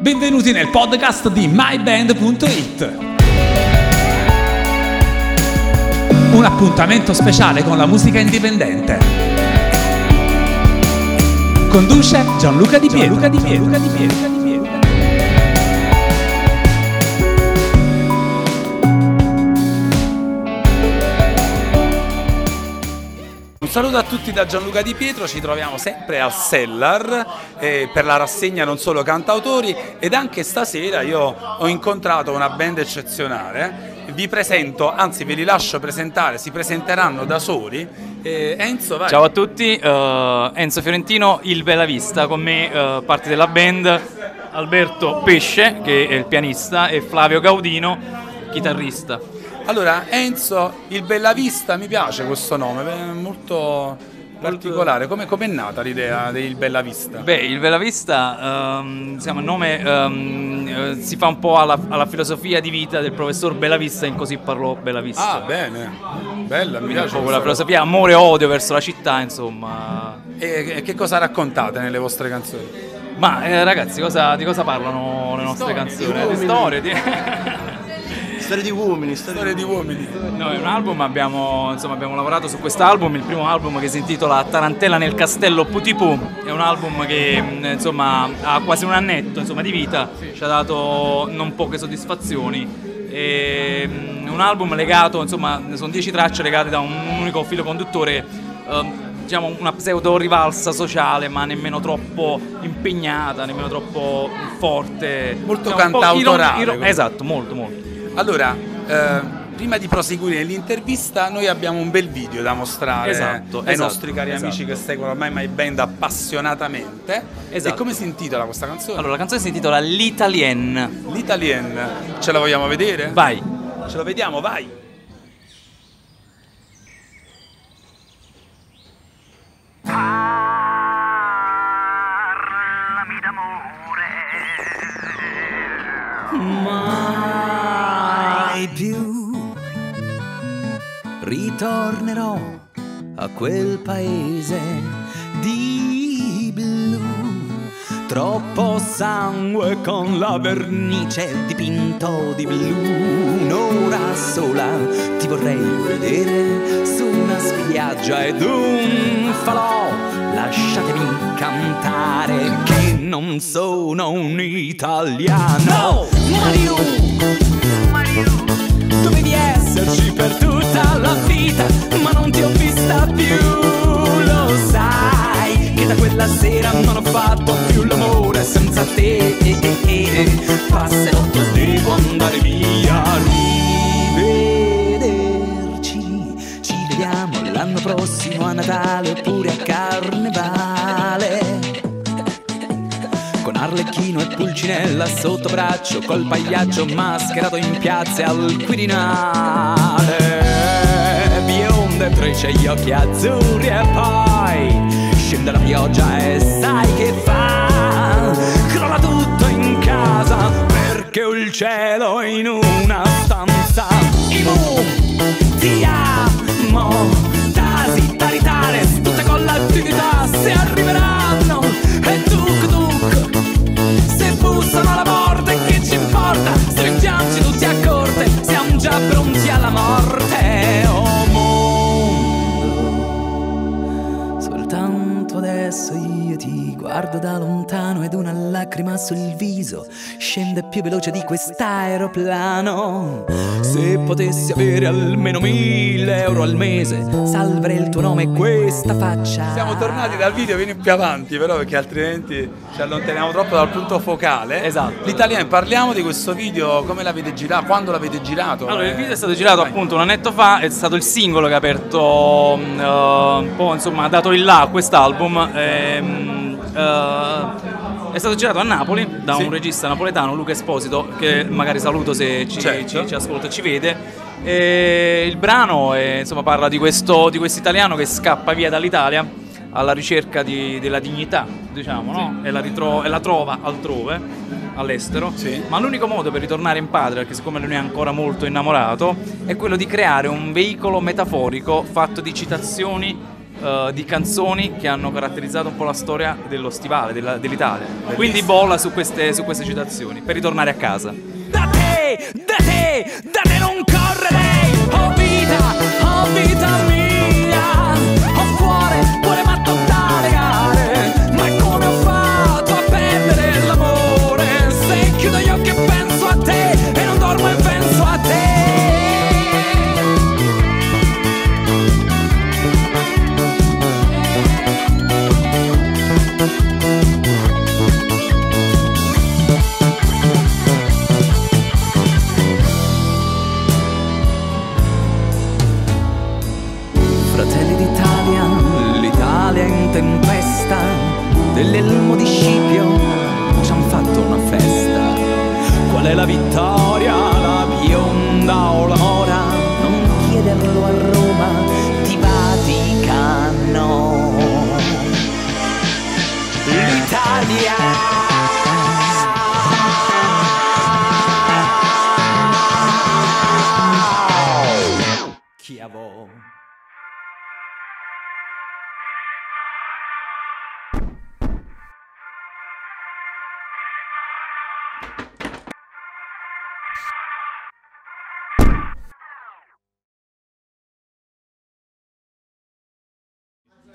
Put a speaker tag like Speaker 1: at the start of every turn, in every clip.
Speaker 1: Benvenuti nel podcast di myband.it. Un appuntamento speciale con la musica indipendente. Conduce Gianluca Di Pietro. Gianluca Di Pietro. Gianluca Di Pietro. Saluto a tutti da Gianluca Di Pietro, ci troviamo sempre al Cellar eh, per la rassegna non solo cantautori ed anche stasera io ho incontrato una band eccezionale. Vi presento, anzi ve li lascio presentare, si presenteranno da soli. Eh, Enzo, vai.
Speaker 2: Ciao a tutti, uh, Enzo Fiorentino, il Bella Vista, con me uh, parte della band Alberto Pesce, che è il pianista, e Flavio Gaudino, chitarrista.
Speaker 1: Allora, Enzo, il Bellavista, mi piace questo nome, è molto particolare. Come è nata l'idea del Bellavista?
Speaker 2: Beh, il Bellavista, um, diciamo, il nome um, si fa un po' alla, alla, filosofia di vita del professor Bellavista, in così parlò Bellavista.
Speaker 1: Ah, bene, bella, mi piace.
Speaker 2: quella filosofia, amore e odio verso la città, insomma.
Speaker 1: E, e che cosa raccontate nelle vostre canzoni?
Speaker 2: Ma eh, ragazzi, cosa, di cosa parlano le nostre storie, canzoni? Di storie, di...
Speaker 3: Storie di uomini, storie,
Speaker 1: di uomini.
Speaker 2: No, è un album, abbiamo, insomma, abbiamo lavorato su quest'album, il primo album che si intitola Tarantella nel castello Putipu, è un album che insomma, ha quasi un annetto insomma, di vita, ci ha dato non poche soddisfazioni. È un album legato, insomma, sono dieci tracce legate da un unico filo conduttore. Um, diciamo una pseudo rivalsa sociale, ma nemmeno troppo impegnata, nemmeno troppo forte.
Speaker 1: Molto diciamo, cantautorale.
Speaker 2: Esatto, molto, molto.
Speaker 1: Allora, eh, prima di proseguire l'intervista, noi abbiamo un bel video da mostrare
Speaker 2: esatto,
Speaker 1: ai
Speaker 2: esatto,
Speaker 1: nostri cari
Speaker 2: esatto.
Speaker 1: amici che seguono ormai My Band appassionatamente.
Speaker 2: Esatto.
Speaker 1: E come si intitola questa canzone?
Speaker 2: Allora, la canzone si intitola L'Italien.
Speaker 1: L'Italien. Ce la vogliamo vedere?
Speaker 2: Vai.
Speaker 1: Ce la vediamo, vai.
Speaker 4: Parlami d'amore.
Speaker 5: Mai più ritornerò a quel paese di blu. Troppo sangue con la vernice dipinto di blu. Un'ora sola ti vorrei vedere su una spiaggia ed un falò. Lasciatemi cantare che non sono un italiano. Mario, l'anno prossimo a Natale oppure a Carnevale. Con Arlecchino e Pulcinella sotto braccio, col pagliaccio mascherato in piazza al Quirinale. Bionde, trecce gli occhi azzurri e poi scende la pioggia e sai che fa? Crolla tutto in casa perché il cielo in una stanza. Imu, ti amo, adesso io ti guardo da lontano ed una lacrima sul viso scende più veloce di quest'aeroplano se potessi avere almeno mille euro al mese salverei il tuo nome e questa faccia
Speaker 1: Siamo tornati dal video, vieni più avanti però perché altrimenti ci allontaniamo troppo dal punto focale.
Speaker 2: Esatto.
Speaker 1: L'Italien, parliamo di questo video, come l'avete girato, quando l'avete girato?
Speaker 2: Allora, il
Speaker 1: Eh,
Speaker 2: video è stato girato
Speaker 1: vai.
Speaker 2: appunto un annetto fa, è stato il singolo che ha aperto, eh, un po' insomma, ha dato il là a quest'album. Ehm, eh, è stato girato a Napoli da
Speaker 1: Sì.
Speaker 2: un regista napoletano, Luca Esposito, che magari saluto se ci,
Speaker 1: Certo.
Speaker 2: ci- ci ascolta e ci vede. E il brano eh, insomma, parla di questo di italiano che scappa via dall'Italia alla ricerca di- della dignità, diciamo, no? E la, ritro- e la trova altrove, all'estero.
Speaker 1: Sì.
Speaker 2: Ma l'unico modo per ritornare in patria, perché siccome lui è ancora molto innamorato, è quello di creare un veicolo metaforico fatto di citazioni eh, di canzoni che hanno caratterizzato un po' la storia dello stivale, della- dell'Italia. Quindi bolla su queste, su queste citazioni, per ritornare a casa.
Speaker 5: Da te, da te, da te tempesta, dell'elmo di Scipio ci han fatto una festa. Qual è la vittoria, la bionda o la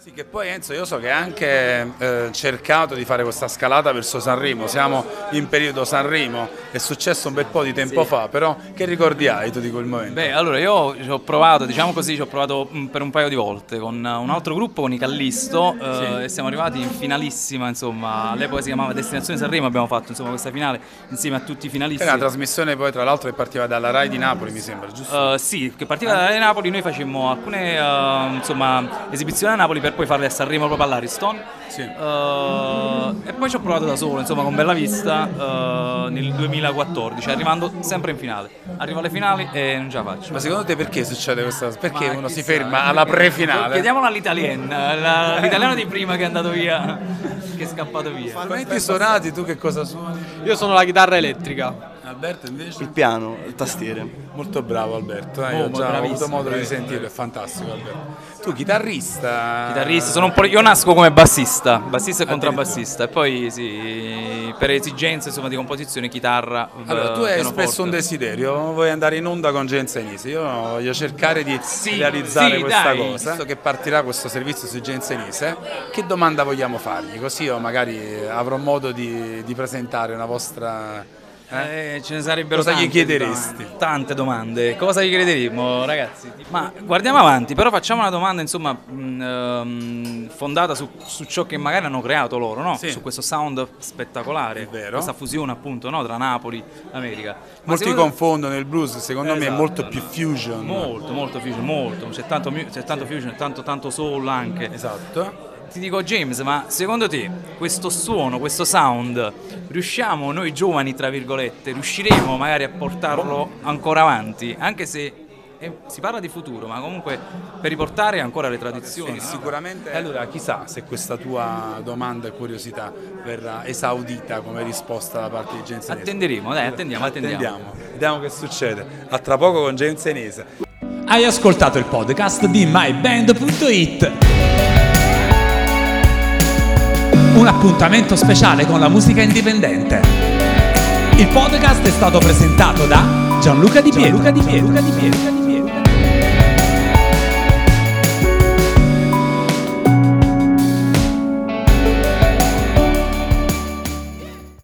Speaker 1: Sì, che poi Enzo io so che hai anche eh, cercato di fare questa scalata verso Sanremo, siamo in periodo Sanremo, è successo un bel po' di tempo fa, però che ricordi hai tu di quel momento?
Speaker 2: Beh, allora io ci ho provato, diciamo così, ci ho provato mm, per un paio di volte con un altro gruppo, con i Callisto, eh, e siamo arrivati in finalissima, insomma, all'epoca si chiamava Destinazione Sanremo, abbiamo fatto insomma questa finale insieme a tutti i
Speaker 1: È
Speaker 2: finalisti.
Speaker 1: una trasmissione poi tra l'altro che partiva dalla Rai di Napoli mi sembra, giusto?
Speaker 2: Eh, sì, che partiva da Napoli, noi facemmo alcune eh, insomma, esibizioni a Napoli per poi farle a Sanremo proprio all'Ariston.
Speaker 1: Sì.
Speaker 2: Eh, e poi ci ho provato da solo, insomma, con Bella Vista eh, nel 2014, arrivando sempre in finale. Arrivo alle finali e non ce la faccio.
Speaker 1: Ma secondo te perché succede questa cosa? Perché
Speaker 2: Ma
Speaker 1: uno si
Speaker 2: chissà,
Speaker 1: ferma
Speaker 2: perché-
Speaker 1: alla prefinale?
Speaker 2: Chiediamolo all'italien, la- l'italiano di prima che è andato via, che è scappato via.
Speaker 1: Strumenti suonati, tu che cosa suoni?
Speaker 4: Io sono la chitarra elettrica.
Speaker 1: Alberto invece?
Speaker 3: Il piano, le tastiere.
Speaker 1: Molto bravo Alberto, eh,
Speaker 2: Oh,
Speaker 1: ho già avuto modo di sentirlo, è fantastico Alberto. Tu chitarrista?
Speaker 2: Chitarrista, sono un po'. Io nasco come bassista, bassista e contrabbassista, e poi sì, per esigenze insomma, di composizione, chitarra.
Speaker 1: Allora, tu
Speaker 2: eh,
Speaker 1: hai
Speaker 2: pianoforte.
Speaker 1: espresso un desiderio, vuoi andare in onda con Gensenese. Io voglio cercare di
Speaker 2: Sì,
Speaker 1: realizzare
Speaker 2: sì,
Speaker 1: questa
Speaker 2: dai.
Speaker 1: cosa. Visto che partirà questo servizio su Gensenese, che domanda vogliamo fargli? Così io magari avrò modo di, di presentare una vostra. Eh?
Speaker 2: Eh, ce ne sarebbero
Speaker 1: Cosa gli
Speaker 2: tante
Speaker 1: chiederesti?
Speaker 2: domande, Tante domande. Cosa gli chiederemmo, ragazzi? Ma guardiamo avanti, però facciamo una domanda, insomma, mh, ehm, fondata su, su ciò che magari hanno creato loro, no?
Speaker 1: Sì.
Speaker 2: Su questo sound spettacolare.
Speaker 1: È vero.
Speaker 2: Questa fusione, appunto, no? Tra Napoli e America. Ma
Speaker 1: Molti
Speaker 2: secondo-
Speaker 1: confondono il blues, secondo me è
Speaker 2: Esatto.
Speaker 1: molto più fusion.
Speaker 2: Molto, molto fusion, molto. C'è tanto, c'è tanto fusion, tanto, tanto soul anche.
Speaker 1: Esatto.
Speaker 2: Ti dico James, ma secondo te questo suono, questo sound, riusciamo noi giovani, tra virgolette, riusciremo magari a portarlo ancora avanti? Anche se eh, si parla di futuro, ma comunque per riportare ancora le tradizioni.
Speaker 1: Sì, sicuramente. E allora, chissà se questa tua domanda e curiosità verrà esaudita come risposta da parte di Gensenese.
Speaker 2: Attenderemo, dai, attendiamo, attendiamo.
Speaker 1: Attendiamo, vediamo che succede. A tra poco con Gensenese.
Speaker 6: Hai ascoltato il podcast di myband.it. Un appuntamento speciale con la musica indipendente. Il podcast è stato presentato da Gianluca Di Pietro. Gianluca Di Pietro.